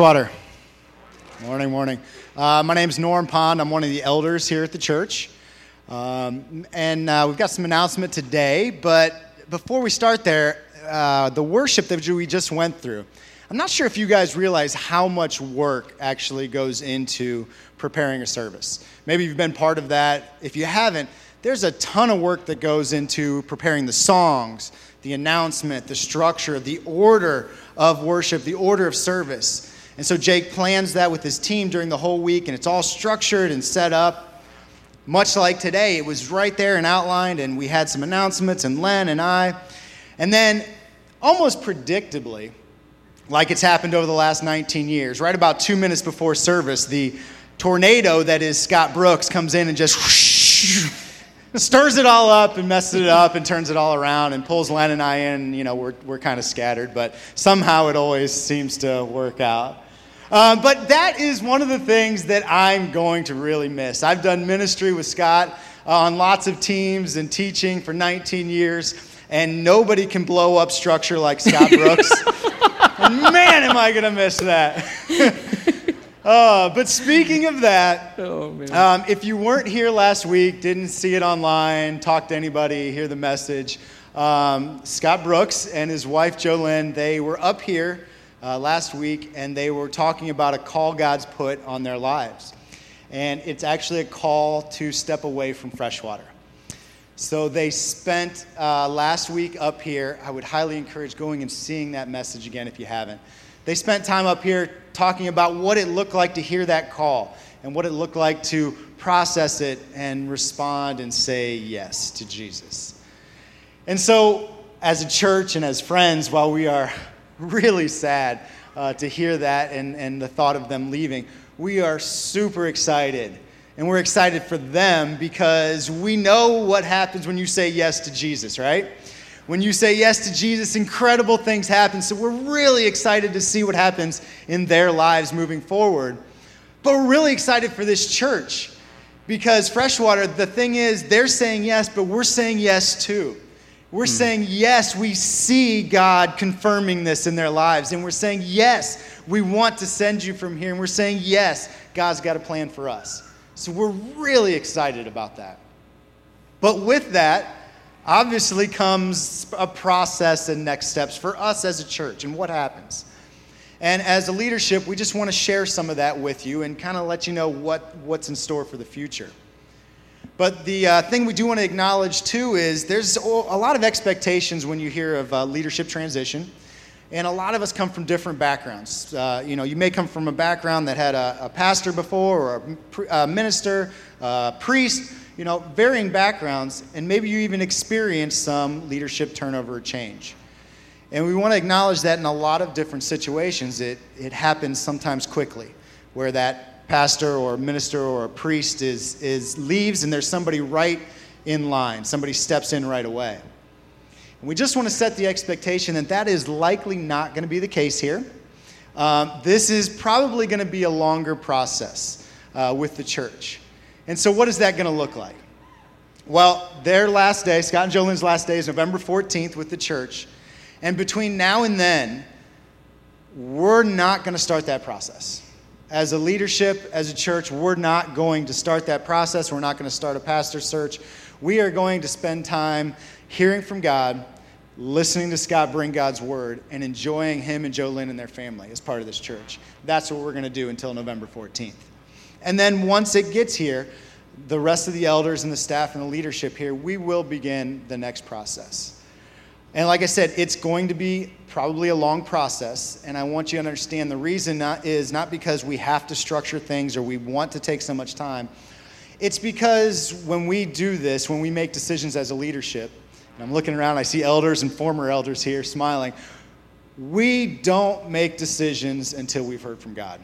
Water. Morning, morning. Uh, my name is Norm Pond. I'm one of the elders here at the church. Um, and uh, we've got some announcement today, but before we start there, uh, the worship that we just went through, I'm not sure if you guys realize how much work actually goes into preparing a service. Maybe you've been part of that. If you haven't, there's a ton of work that goes into preparing the songs, the announcement, the structure, the order of worship, the order of service. And so Jake plans that with his team during the whole week, and it's all structured and set up. Much like today, it was right there and outlined, and we had some announcements, and Len and I. And then, almost predictably, like it's happened over the last 19 years, right about two minutes before service, the tornado that is Scott Brooks comes in and just stirs it all up and messes it up and turns it all around and pulls Len and I in. You know, we're, we're kind of scattered, but somehow it always seems to work out. Um, but that is one of the things that I'm going to really miss. I've done ministry with Scott uh, on lots of teams and teaching for 19 years, and nobody can blow up structure like Scott Brooks. man, am I going to miss that. Uh, but speaking of that, oh, um, if you weren't here last week, didn't see it online, talk to anybody, hear the message, um, Scott Brooks and his wife Jolynn, they were up here uh, last week, and they were talking about a call God's put on their lives. And it's actually a call to step away from freshwater. So they spent uh, last week up here. I would highly encourage going and seeing that message again if you haven't. They spent time up here talking about what it looked like to hear that call and what it looked like to process it and respond and say yes to Jesus. And so, as a church and as friends, while we are really sad uh, to hear that and, and the thought of them leaving. We are super excited. And we're excited for them because we know what happens when you say yes to Jesus, right? When you say yes to Jesus, incredible things happen. So we're really excited to see what happens in their lives moving forward. But we're really excited for this church because Freshwater, the thing is, they're saying yes, but we're saying yes too. We're hmm. saying, yes, we see God confirming this in their lives. And we're saying, yes, we want to send you from here. And we're saying, yes, God's got a plan for us. So we're really excited about that. But with that, obviously comes a process and next steps for us as a church and what happens. And as a leadership, we just want to share some of that with you and kind of let you know what, what's in store for the future. But the uh, thing we do want to acknowledge too is there's a lot of expectations when you hear of uh, leadership transition. And a lot of us come from different backgrounds. Uh, you know, you may come from a background that had a, a pastor before, or a, a minister, a priest, you know, varying backgrounds, and maybe you even experienced some leadership turnover or change. And we want to acknowledge that in a lot of different situations, it, it happens sometimes quickly, where that pastor or minister or a priest is, is leaves and there's somebody right in line. Somebody steps in right away. And we just want to set the expectation that that is likely not going to be the case here. Um, this is probably going to be a longer process uh, with the church. And so, what is that going to look like? Well, their last day, Scott and Jolynn's last day, is November 14th with the church. And between now and then, we're not going to start that process as a leadership, as a church, we're not going to start that process. We're not going to start a pastor search. We are going to spend time hearing from God, listening to Scott bring God's word, and enjoying him and Jolynn and their family as part of this church. That's what we're going to do until November 14th. And then once it gets here, the rest of the elders and the staff and the leadership here, we will begin the next process. And like I said, it's going to be probably a long process. And I want you to understand the reason not, is not because we have to structure things or we want to take so much time. It's because when we do this, when we make decisions as a leadership, and I'm looking around, I see elders and former elders here smiling. We don't make decisions until we've heard from God.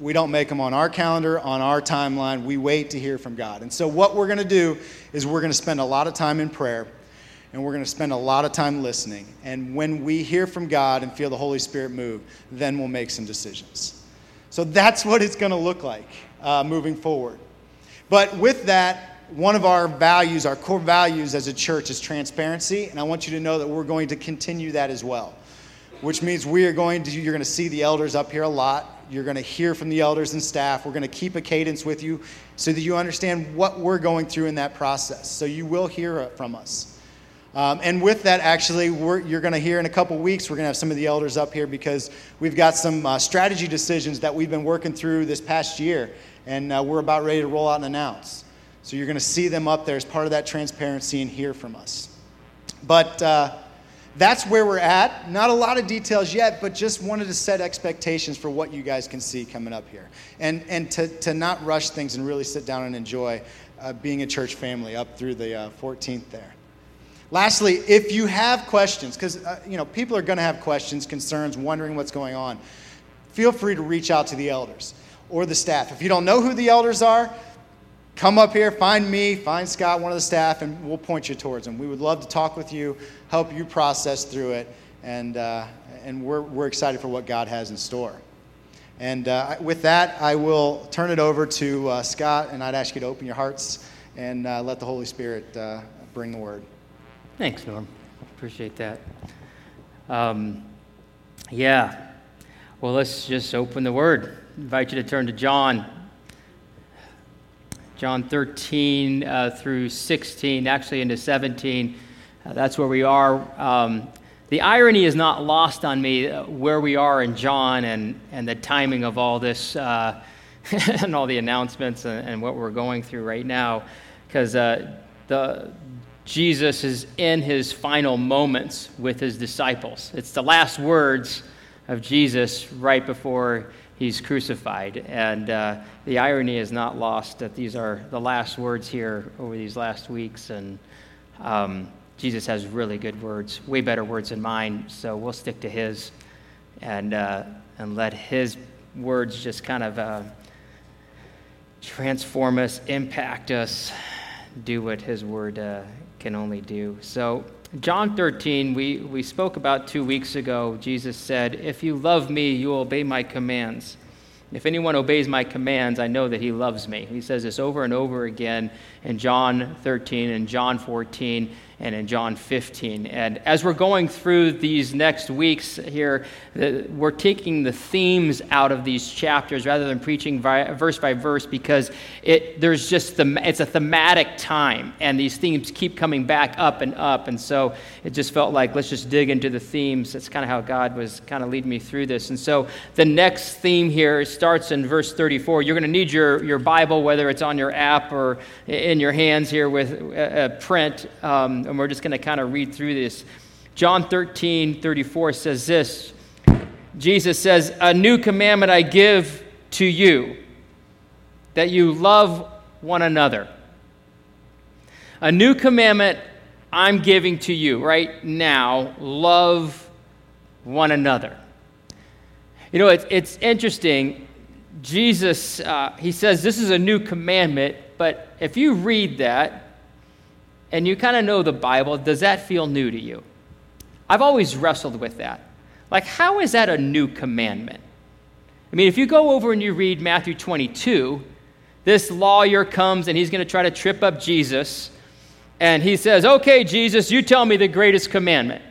We don't make them on our calendar, on our timeline. We wait to hear from God. And so, what we're going to do is we're going to spend a lot of time in prayer and we're going to spend a lot of time listening. And when we hear from God and feel the Holy Spirit move, then we'll make some decisions. So that's what it's going to look like uh, moving forward. But with that, one of our values, our core values as a church, is transparency. And I want you to know that we're going to continue that as well, which means we are going to, you're going to see the elders up here a lot. you're going to hear from the elders and staff. We're going to keep a cadence with you so that you understand what we're going through in that process. So you will hear from us. Um, and with that, actually, you're going to hear in a couple weeks, we're going to have some of the elders up here because we've got some uh, strategy decisions that we've been working through this past year, and uh, we're about ready to roll out and announce. So you're going to see them up there as part of that transparency and hear from us. But uh, that's where we're at. Not a lot of details yet, but just wanted to set expectations for what you guys can see coming up here. And, and to, to not rush things and really sit down and enjoy uh, being a church family up through the uh, 14th there. Lastly, if you have questions, because uh, you know people are going to have questions, concerns, wondering what's going on, feel free to reach out to the elders or the staff. If you don't know who the elders are, come up here, find me, find Scott, one of the staff, and we'll point you towards them. We would love to talk with you, help you process through it, and, uh, and we're, we're excited for what God has in store. And uh, with that, I will turn it over to uh, Scott, and I'd ask you to open your hearts and uh, let the Holy Spirit uh, bring the word. Thanks, Norm. Appreciate that. Um, yeah. Well, let's just open the word. Invite you to turn to John John 13 uh, through 16, actually into 17. Uh, that's where we are. Um, the irony is not lost on me uh, where we are in John and, and the timing of all this uh, and all the announcements and, and, what we're going through right now. Because uh, the, Jesus is in his final moments with his disciples. It's the last words of Jesus right before he's crucified. And uh, the irony is not lost that these are the last words here over these last weeks. And um, Jesus has really good words, way better words than mine. So we'll stick to his and, uh, and let his words just kind of uh, transform us, impact us, do what his word uh, can only do. So John 13, we, we spoke about two weeks ago. Jesus said, If you love me, you will obey my commands. If anyone obeys my commands, I know that he loves me. He says this over and over again in John 13 and John 14 and in John 15. And as we're going through these next weeks here, we're taking the themes out of these chapters rather than preaching verse by verse because it, there's just the, it's a thematic time and these themes keep coming back up and up. And so it just felt like let's just dig into the themes. That's kind of how God was kind of leading me through this. And so the next theme here starts in verse 34. You're going to need your, your Bible, whether it's on your app or in your hands here with a, a print. Um, and we're just going to kind of read through this. John 13, 34 says this Jesus says, A new commandment I give to you, that you love one another. A new commandment I'm giving to you right now love one another. You know, it's, it's interesting. Jesus, uh, he says this is a new commandment, but if you read that, and you kind of know the Bible, does that feel new to you? I've always wrestled with that. Like, how is that a new commandment? I mean, if you go over and you read Matthew 22, this lawyer comes and he's going to try to trip up Jesus. And he says, Okay, Jesus, you tell me the greatest commandment.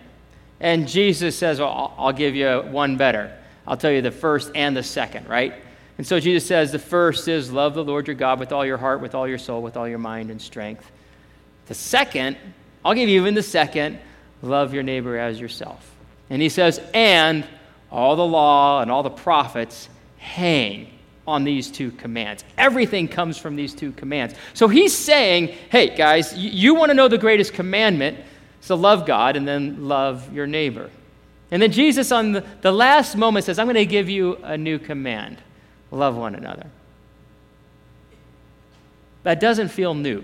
And Jesus says, Well, I'll give you one better. I'll tell you the first and the second, right? And so Jesus says, The first is love the Lord your God with all your heart, with all your soul, with all your mind and strength. The second, I'll give you even the second, love your neighbor as yourself. And he says, and all the law and all the prophets hang on these two commands. Everything comes from these two commands. So he's saying, hey, guys, you, you want to know the greatest commandment, so love God and then love your neighbor. And then Jesus, on the, the last moment, says, I'm going to give you a new command love one another. That doesn't feel new.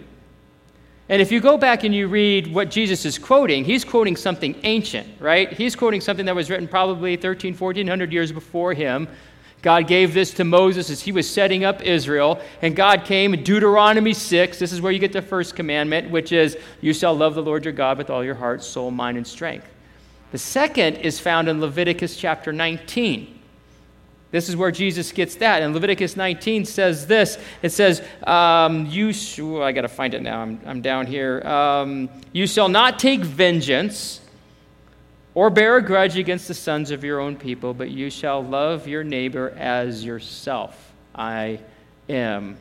And if you go back and you read what Jesus is quoting, he's quoting something ancient, right? He's quoting something that was written probably 13, 1400 years before him. God gave this to Moses as he was setting up Israel. And God came in Deuteronomy 6. This is where you get the first commandment, which is, You shall love the Lord your God with all your heart, soul, mind, and strength. The second is found in Leviticus chapter 19. This is where Jesus gets that. And Leviticus 19 says this it says, um, You, sh- I got to find it now. I'm, I'm down here. Um, you shall not take vengeance, or bear a grudge against the sons of your own people, but you shall love your neighbor as yourself. I am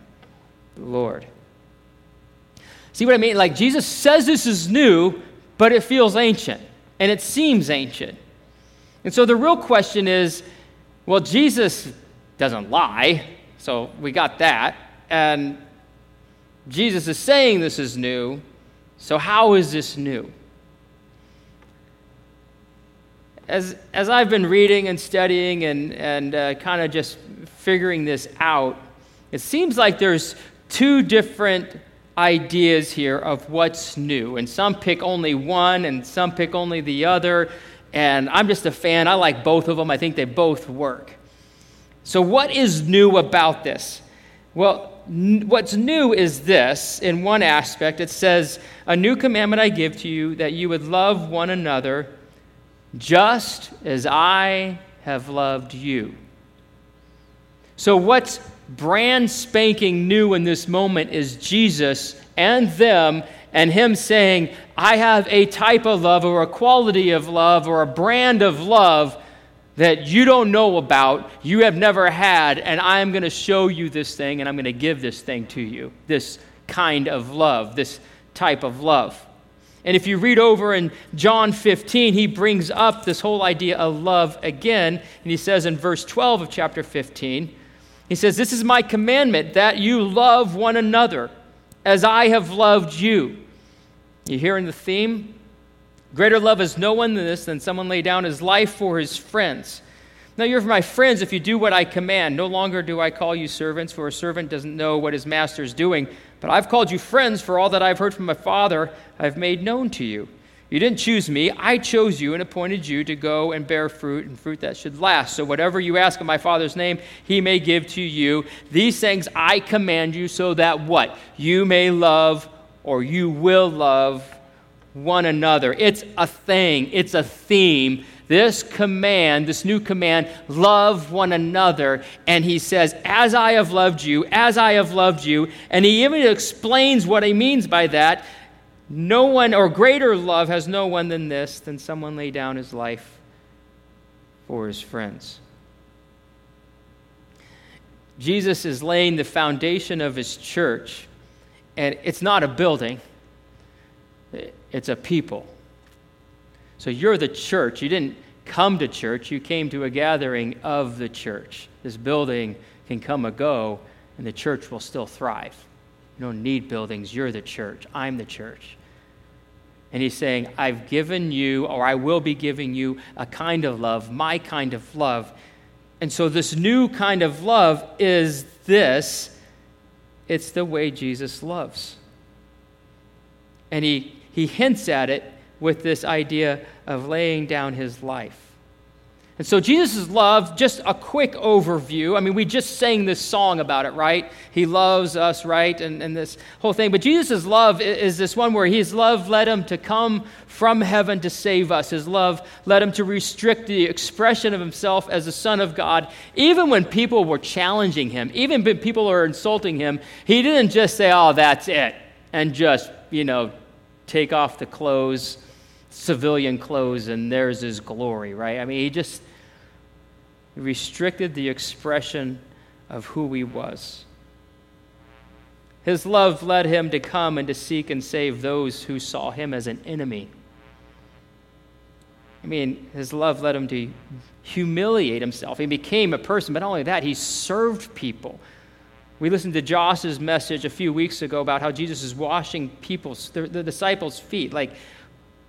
the Lord. See what I mean? Like Jesus says this is new, but it feels ancient and it seems ancient. And so the real question is well, Jesus doesn't lie, so we got that. And Jesus is saying this is new, so how is this new? As, as I've been reading and studying and, and uh, kind of just figuring this out, it seems like there's two different ideas here of what's new. And some pick only one, and some pick only the other. And I'm just a fan. I like both of them. I think they both work. So, what is new about this? Well, n- what's new is this in one aspect. It says, A new commandment I give to you, that you would love one another just as I have loved you. So, what's brand spanking new in this moment is Jesus and them, and Him saying, I have a type of love or a quality of love or a brand of love that you don't know about, you have never had, and I'm going to show you this thing and I'm going to give this thing to you. This kind of love, this type of love. And if you read over in John 15, he brings up this whole idea of love again. And he says in verse 12 of chapter 15, he says, This is my commandment that you love one another as I have loved you. You hearing the theme? Greater love is no one than this, than someone lay down his life for his friends. Now you're my friends if you do what I command. No longer do I call you servants, for a servant doesn't know what his master is doing. But I've called you friends, for all that I've heard from my Father I've made known to you. You didn't choose me, I chose you and appointed you to go and bear fruit, and fruit that should last. So whatever you ask in my Father's name, he may give to you. These things I command you, so that what? You may love or you will love one another. It's a thing, it's a theme. This command, this new command, love one another. And he says, As I have loved you, as I have loved you. And he even explains what he means by that. No one, or greater love has no one than this, than someone lay down his life for his friends. Jesus is laying the foundation of his church, and it's not a building, it's a people. So you're the church. You didn't come to church, you came to a gathering of the church. This building can come and go, and the church will still thrive. You don't need buildings. You're the church. I'm the church. And he's saying, I've given you, or I will be giving you, a kind of love, my kind of love. And so, this new kind of love is this it's the way Jesus loves. And he, he hints at it with this idea of laying down his life. And so, Jesus' love, just a quick overview. I mean, we just sang this song about it, right? He loves us, right? And, and this whole thing. But Jesus' love is this one where his love led him to come from heaven to save us. His love led him to restrict the expression of himself as the Son of God. Even when people were challenging him, even when people were insulting him, he didn't just say, oh, that's it, and just, you know, take off the clothes civilian clothes and there's his glory, right? I mean, he just restricted the expression of who he was. His love led him to come and to seek and save those who saw him as an enemy. I mean, his love led him to humiliate himself. He became a person, but not only that, he served people. We listened to Josh's message a few weeks ago about how Jesus is washing people's, the, the disciples' feet. Like,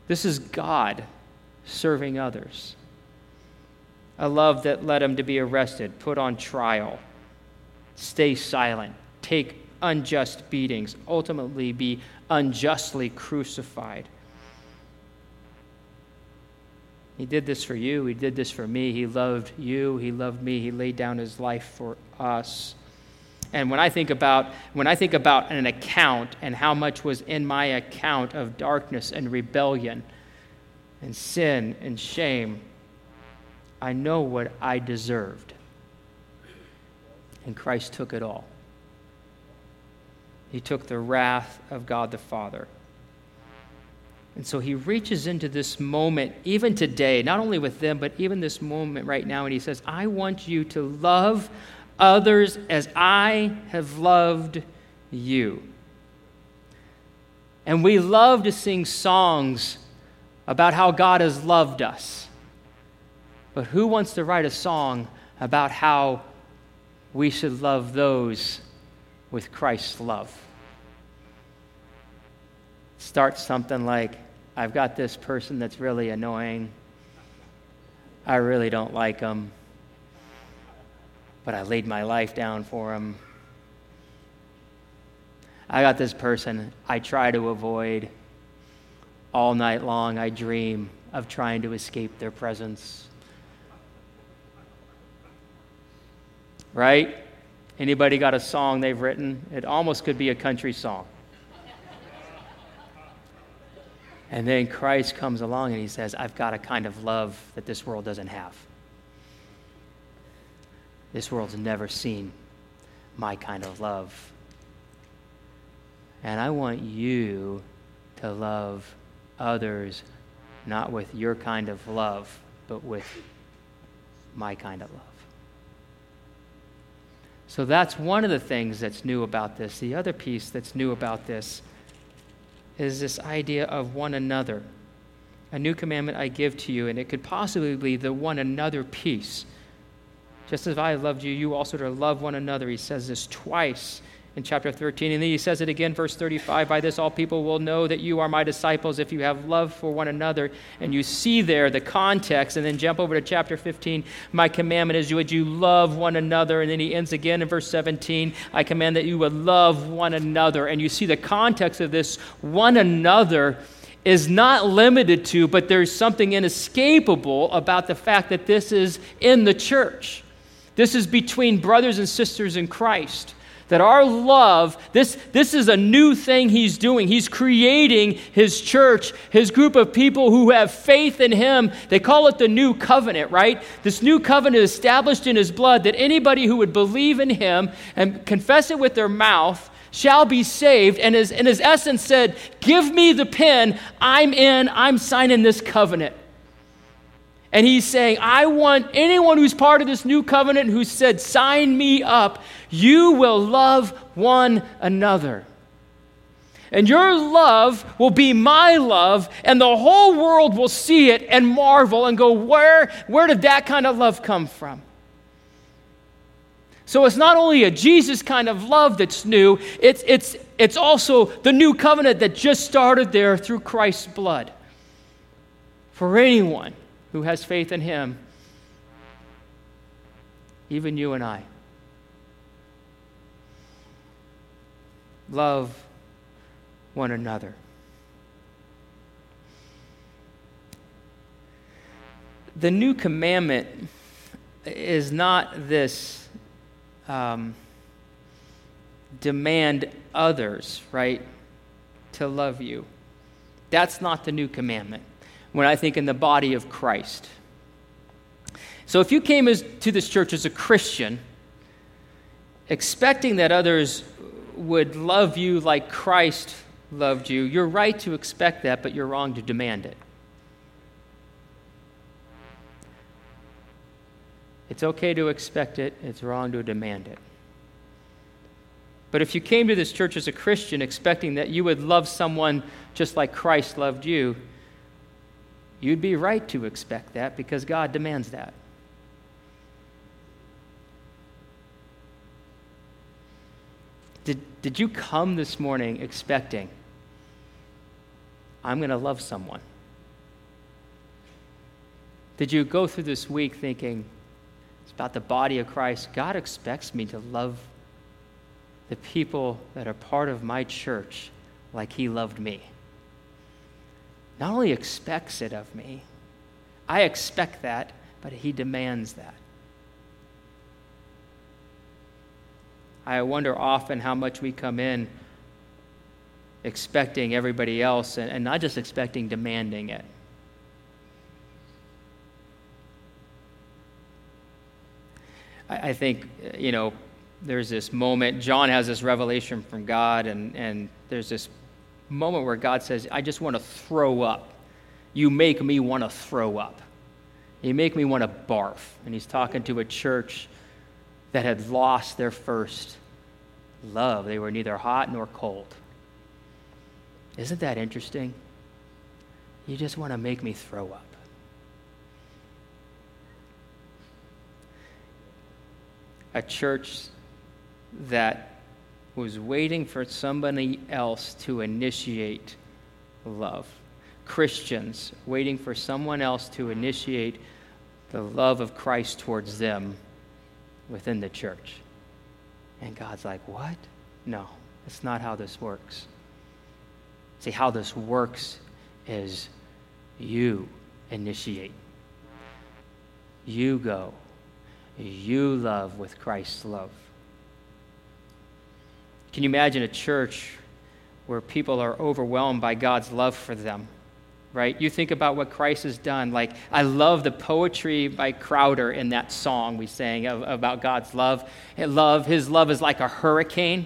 this is God serving others. A love that led him to be arrested, put on trial, stay silent, take unjust beatings, ultimately be unjustly crucified. He did this for you. He did this for me. He loved you. He loved me. He laid down his life for us. And when I think about when I think about an account and how much was in my account of darkness and rebellion and sin and shame, I know what I deserved. And Christ took it all. He took the wrath of God the Father. And so he reaches into this moment, even today, not only with them, but even this moment right now, and he says, I want you to love others as I have loved you. And we love to sing songs about how God has loved us. But who wants to write a song about how we should love those with Christ's love? Start something like, I've got this person that's really annoying. I really don't like them, but I laid my life down for them. I got this person I try to avoid. All night long, I dream of trying to escape their presence. Right? Anybody got a song they've written? It almost could be a country song. And then Christ comes along and he says, I've got a kind of love that this world doesn't have. This world's never seen my kind of love. And I want you to love others not with your kind of love, but with my kind of love. So that's one of the things that's new about this. The other piece that's new about this is this idea of one another. A new commandment I give to you, and it could possibly be the one another piece. Just as I loved you, you also to love one another. He says this twice in chapter 13. And then he says it again, verse 35 By this all people will know that you are my disciples if you have love for one another. And you see there the context. And then jump over to chapter 15. My commandment is you would you love one another. And then he ends again in verse 17 I command that you would love one another. And you see the context of this one another is not limited to, but there's something inescapable about the fact that this is in the church. This is between brothers and sisters in Christ that our love, this, this is a new thing he's doing. He's creating his church, his group of people who have faith in him. They call it the new covenant, right? This new covenant established in his blood that anybody who would believe in him and confess it with their mouth shall be saved. And his, in his essence said, Give me the pen. I'm in. I'm signing this covenant. And he's saying, I want anyone who's part of this new covenant who said, Sign me up, you will love one another. And your love will be my love, and the whole world will see it and marvel and go, Where, where did that kind of love come from? So it's not only a Jesus kind of love that's new, it's, it's, it's also the new covenant that just started there through Christ's blood. For anyone who has faith in Him, even you and I. Love one another. The new commandment is not this um, demand others, right, to love you. That's not the new commandment when I think in the body of Christ. So if you came as, to this church as a Christian, expecting that others would love you like Christ loved you, you're right to expect that, but you're wrong to demand it. It's okay to expect it, it's wrong to demand it. But if you came to this church as a Christian expecting that you would love someone just like Christ loved you, You'd be right to expect that because God demands that. Did, did you come this morning expecting, I'm going to love someone? Did you go through this week thinking, it's about the body of Christ? God expects me to love the people that are part of my church like He loved me not only expects it of me, I expect that, but He demands that. I wonder often how much we come in expecting everybody else and, and not just expecting, demanding it. I, I think, you know, there's this moment, John has this revelation from God, and, and there's this moment where God says, I just want to throw up. You make me want to throw up. You make me want to barf. And he's talking to a church that had lost their first love. They were neither hot nor cold. Isn't that interesting? You just want to make me throw up. A church that was waiting for somebody else to initiate love. Christians waiting for someone else to initiate the love of Christ towards them within the church. And God's like, What? No, that's not how this works. See, how this works is you initiate, you go, you love with Christ's love. Can you imagine a church where people are overwhelmed by God's love for them? Right? You think about what Christ has done. Like, I love the poetry by Crowder in that song we sang about God's love. Love, his love is like a hurricane,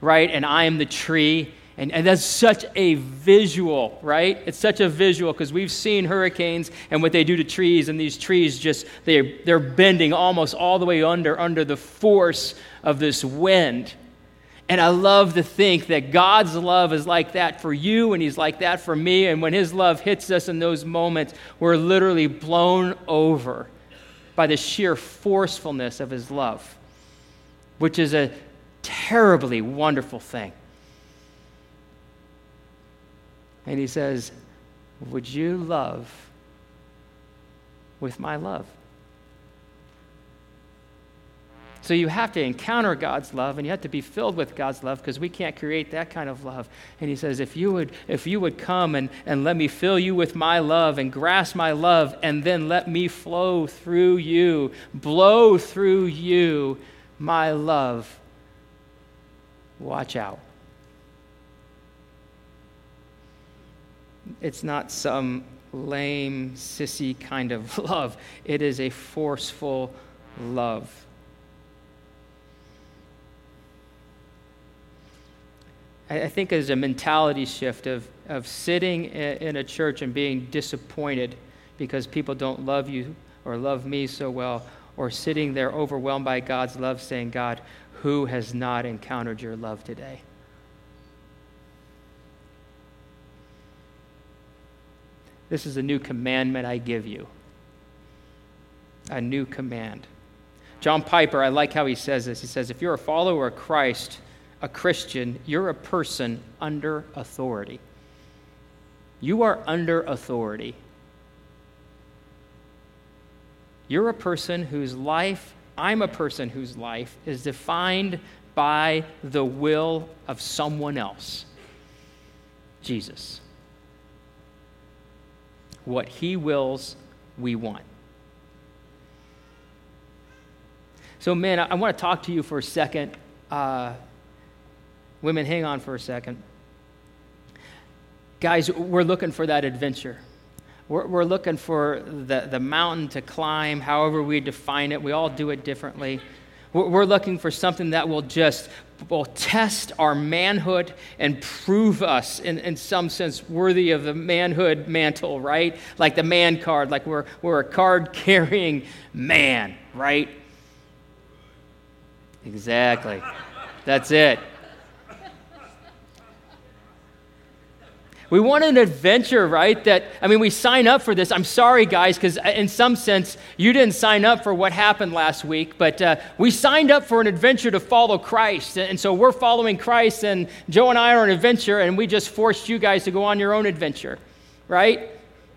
right? And I am the tree. And, and that's such a visual, right? It's such a visual because we've seen hurricanes and what they do to trees, and these trees just, they're, they're bending almost all the way under, under the force of this wind. And I love to think that God's love is like that for you, and He's like that for me. And when His love hits us in those moments, we're literally blown over by the sheer forcefulness of His love, which is a terribly wonderful thing. And He says, Would you love with my love? So you have to encounter God's love and you have to be filled with God's love because we can't create that kind of love. And he says, if you would, if you would come and, and let me fill you with my love and grasp my love and then let me flow through you, blow through you my love, watch out. It's not some lame, sissy kind of love. It is a forceful love. I think there's a mentality shift of, of sitting in a church and being disappointed because people don't love you or love me so well, or sitting there overwhelmed by God's love saying, God, who has not encountered your love today? This is a new commandment I give you. A new command. John Piper, I like how he says this. He says, If you're a follower of Christ, a Christian, you're a person under authority. You are under authority. You're a person whose life, I'm a person whose life is defined by the will of someone else Jesus. What he wills, we want. So, man, I, I want to talk to you for a second. Uh, Women, hang on for a second. Guys, we're looking for that adventure. We're, we're looking for the, the mountain to climb, however we define it. We all do it differently. We're, we're looking for something that will just will test our manhood and prove us, in, in some sense, worthy of the manhood mantle, right? Like the man card, like we're, we're a card carrying man, right? Exactly. That's it. We want an adventure, right? That, I mean, we sign up for this. I'm sorry, guys, because uh, in some sense, you didn't sign up for what happened last week, but uh, we signed up for an adventure to follow Christ. And so we're following Christ, and Joe and I are on an adventure, and we just forced you guys to go on your own adventure, right?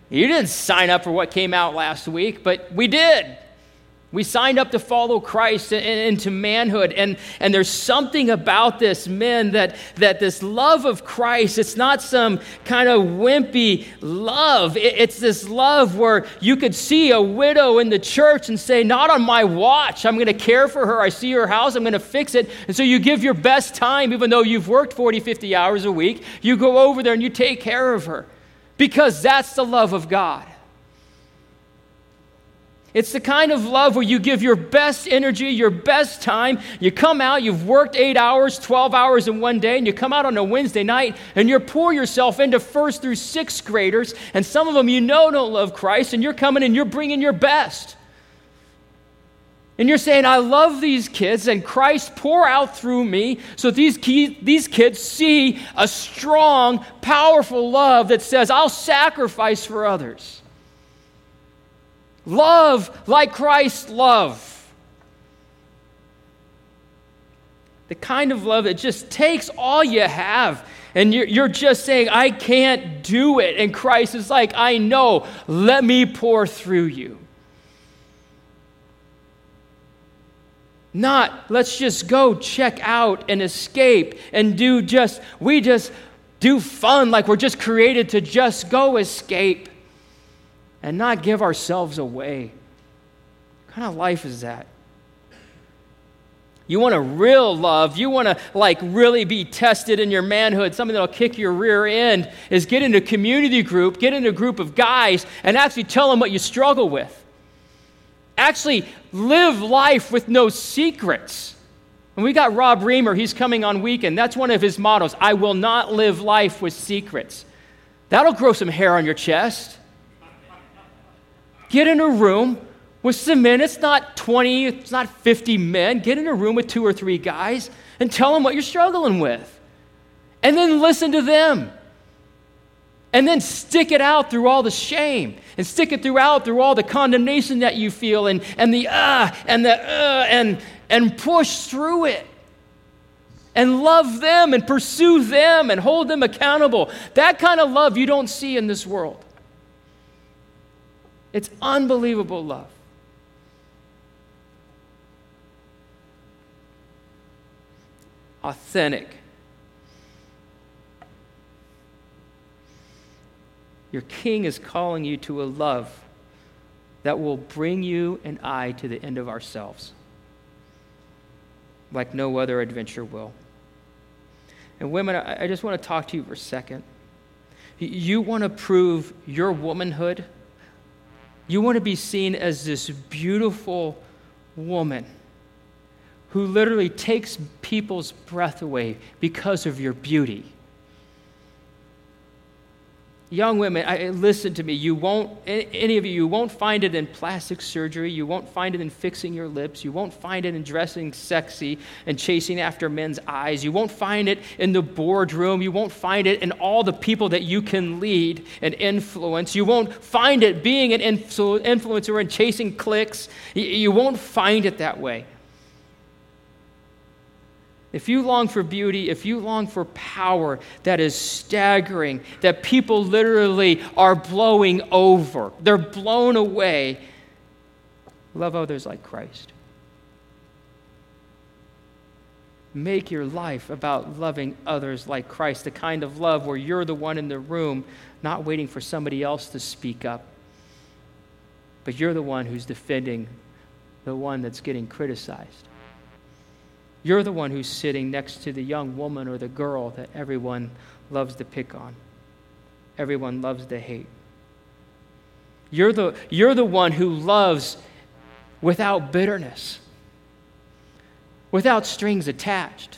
You didn't sign up for what came out last week, but we did. We signed up to follow Christ into manhood. And, and there's something about this, men, that, that this love of Christ, it's not some kind of wimpy love. it's this love where you could see a widow in the church and say, Not on my watch. I'm going to care for her. I see her house. I'm going to fix it. And so you give your best time, even though you've worked 40, 50 hours a week. You go over there and you take care of her because that's the love of God. It's the kind of love where you give your best energy, your best time. You come out, you've worked eight hours, 12 hours in one day, and you come out on a Wednesday night and you pour yourself into first through sixth graders, and some of them you know don't love Christ, and you're coming and you're bringing your best. And you're saying, I love these kids, and Christ pour out through me so these, key, these kids see a strong, powerful love that says, I'll sacrifice for others. Love like Christ love. The kind of love that just takes all you have and you're, you're just saying, I can't do it. And Christ is like, I know, let me pour through you. Not, let's just go check out and escape and do just, we just do fun like we're just created to just go escape and not give ourselves away. What kind of life is that? You want a real love, you want to like really be tested in your manhood, something that'll kick your rear end, is get in a community group, get in a group of guys, and actually tell them what you struggle with. Actually live life with no secrets. And we got Rob Reamer, he's coming on weekend. That's one of his mottos I will not live life with secrets. That'll grow some hair on your chest. Get in a room with some men. It's not 20, it's not 50 men. Get in a room with two or three guys and tell them what you're struggling with. And then listen to them. And then stick it out through all the shame and stick it throughout through all the condemnation that you feel and, and the uh and the uh and, and push through it and love them and pursue them and hold them accountable. That kind of love you don't see in this world. It's unbelievable love. Authentic. Your king is calling you to a love that will bring you and I to the end of ourselves, like no other adventure will. And women, I just want to talk to you for a second. You want to prove your womanhood you want to be seen as this beautiful woman who literally takes people's breath away because of your beauty young women, I, listen to me. You won't, any of you, you won't find it in plastic surgery. You won't find it in fixing your lips. You won't find it in dressing sexy and chasing after men's eyes. You won't find it in the boardroom. You won't find it in all the people that you can lead and influence. You won't find it being an influ- influencer and chasing clicks. You won't find it that way. If you long for beauty, if you long for power that is staggering, that people literally are blowing over, they're blown away, love others like Christ. Make your life about loving others like Christ, the kind of love where you're the one in the room, not waiting for somebody else to speak up, but you're the one who's defending the one that's getting criticized. You're the one who's sitting next to the young woman or the girl that everyone loves to pick on, everyone loves to hate. You're the, you're the one who loves without bitterness, without strings attached.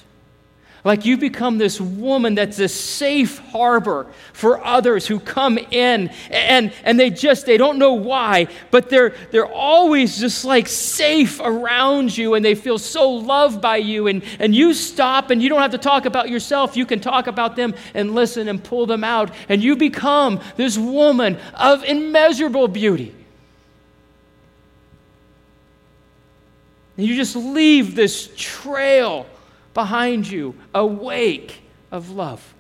Like you become this woman that's a safe harbor for others who come in and, and they just, they don't know why, but they're, they're always just like safe around you and they feel so loved by you. And, and you stop and you don't have to talk about yourself. You can talk about them and listen and pull them out. And you become this woman of immeasurable beauty. And you just leave this trail behind you, a wake of love.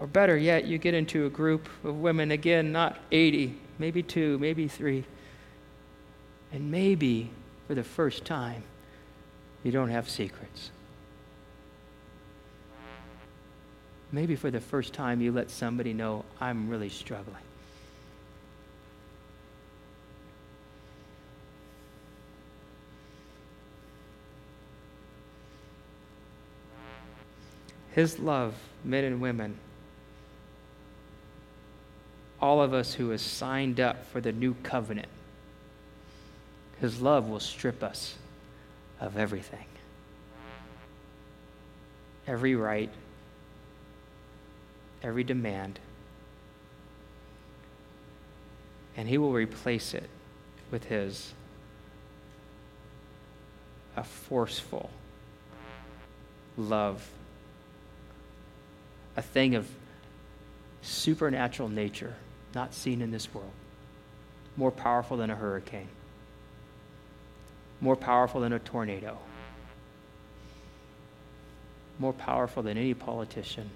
Or better yet, you get into a group of women, again, not 80, maybe two, maybe three. And maybe for the first time, you don't have secrets. Maybe for the first time, you let somebody know, I'm really struggling. His love, men and women, all of us who has signed up for the new covenant, his love will strip us of everything. Every right, every demand, and he will replace it with his a forceful love, a thing of supernatural nature not seen in this world, more powerful than a hurricane, more powerful than a tornado, more powerful than any politician,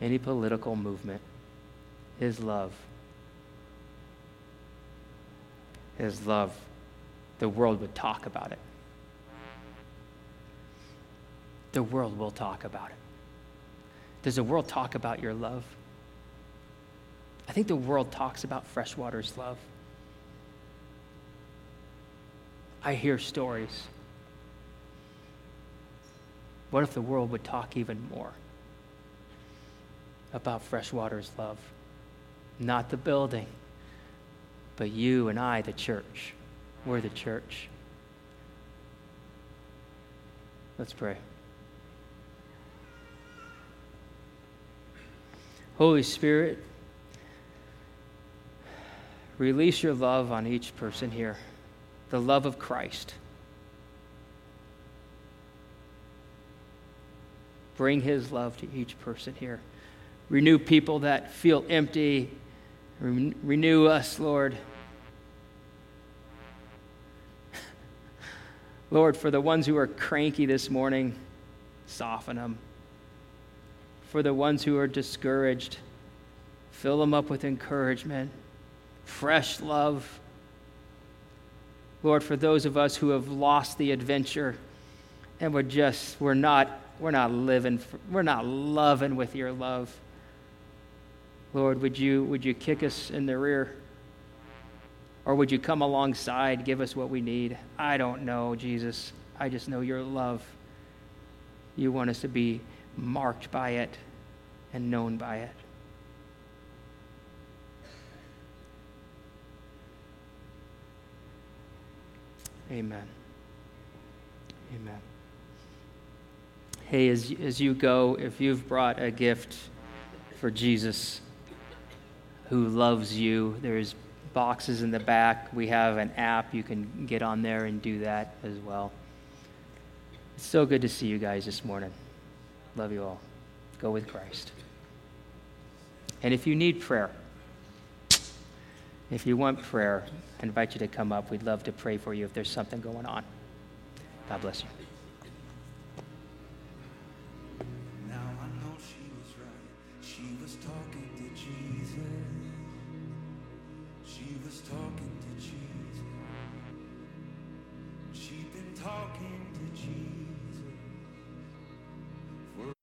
any political movement. His love. His love. The world would talk about it. The world will talk about it. Does the world talk about your love? I think the world talks about freshwater's love. I hear stories. What if the world would talk even more about freshwater's love? Not the building, but you and I, the church. We're the church. Let's pray. Holy Spirit, Release your love on each person here, the love of Christ. Bring his love to each person here. Renew people that feel empty. Renew us, Lord. Lord, for the ones who are cranky this morning, soften them. For the ones who are discouraged, fill them up with encouragement fresh love. Lord, for those of us who have lost the adventure and we're just, we're not, we're not living, we're not loving with your love. Lord, would you, would you kick us in the rear? Or would you come alongside, give us what we need? I don't know, Jesus. I just know your love. You want us to be marked by it and known by it. Amen. Amen. Hey, as, as you go, if you've brought a gift for Jesus who loves you, there's boxes in the back. We have an app. You can get on there and do that as well. It's so good to see you guys this morning. Love you all. Go with Christ. And if you need prayer, if you want prayer, I invite you to come up. We'd love to pray for you if there's something going on. God bless you.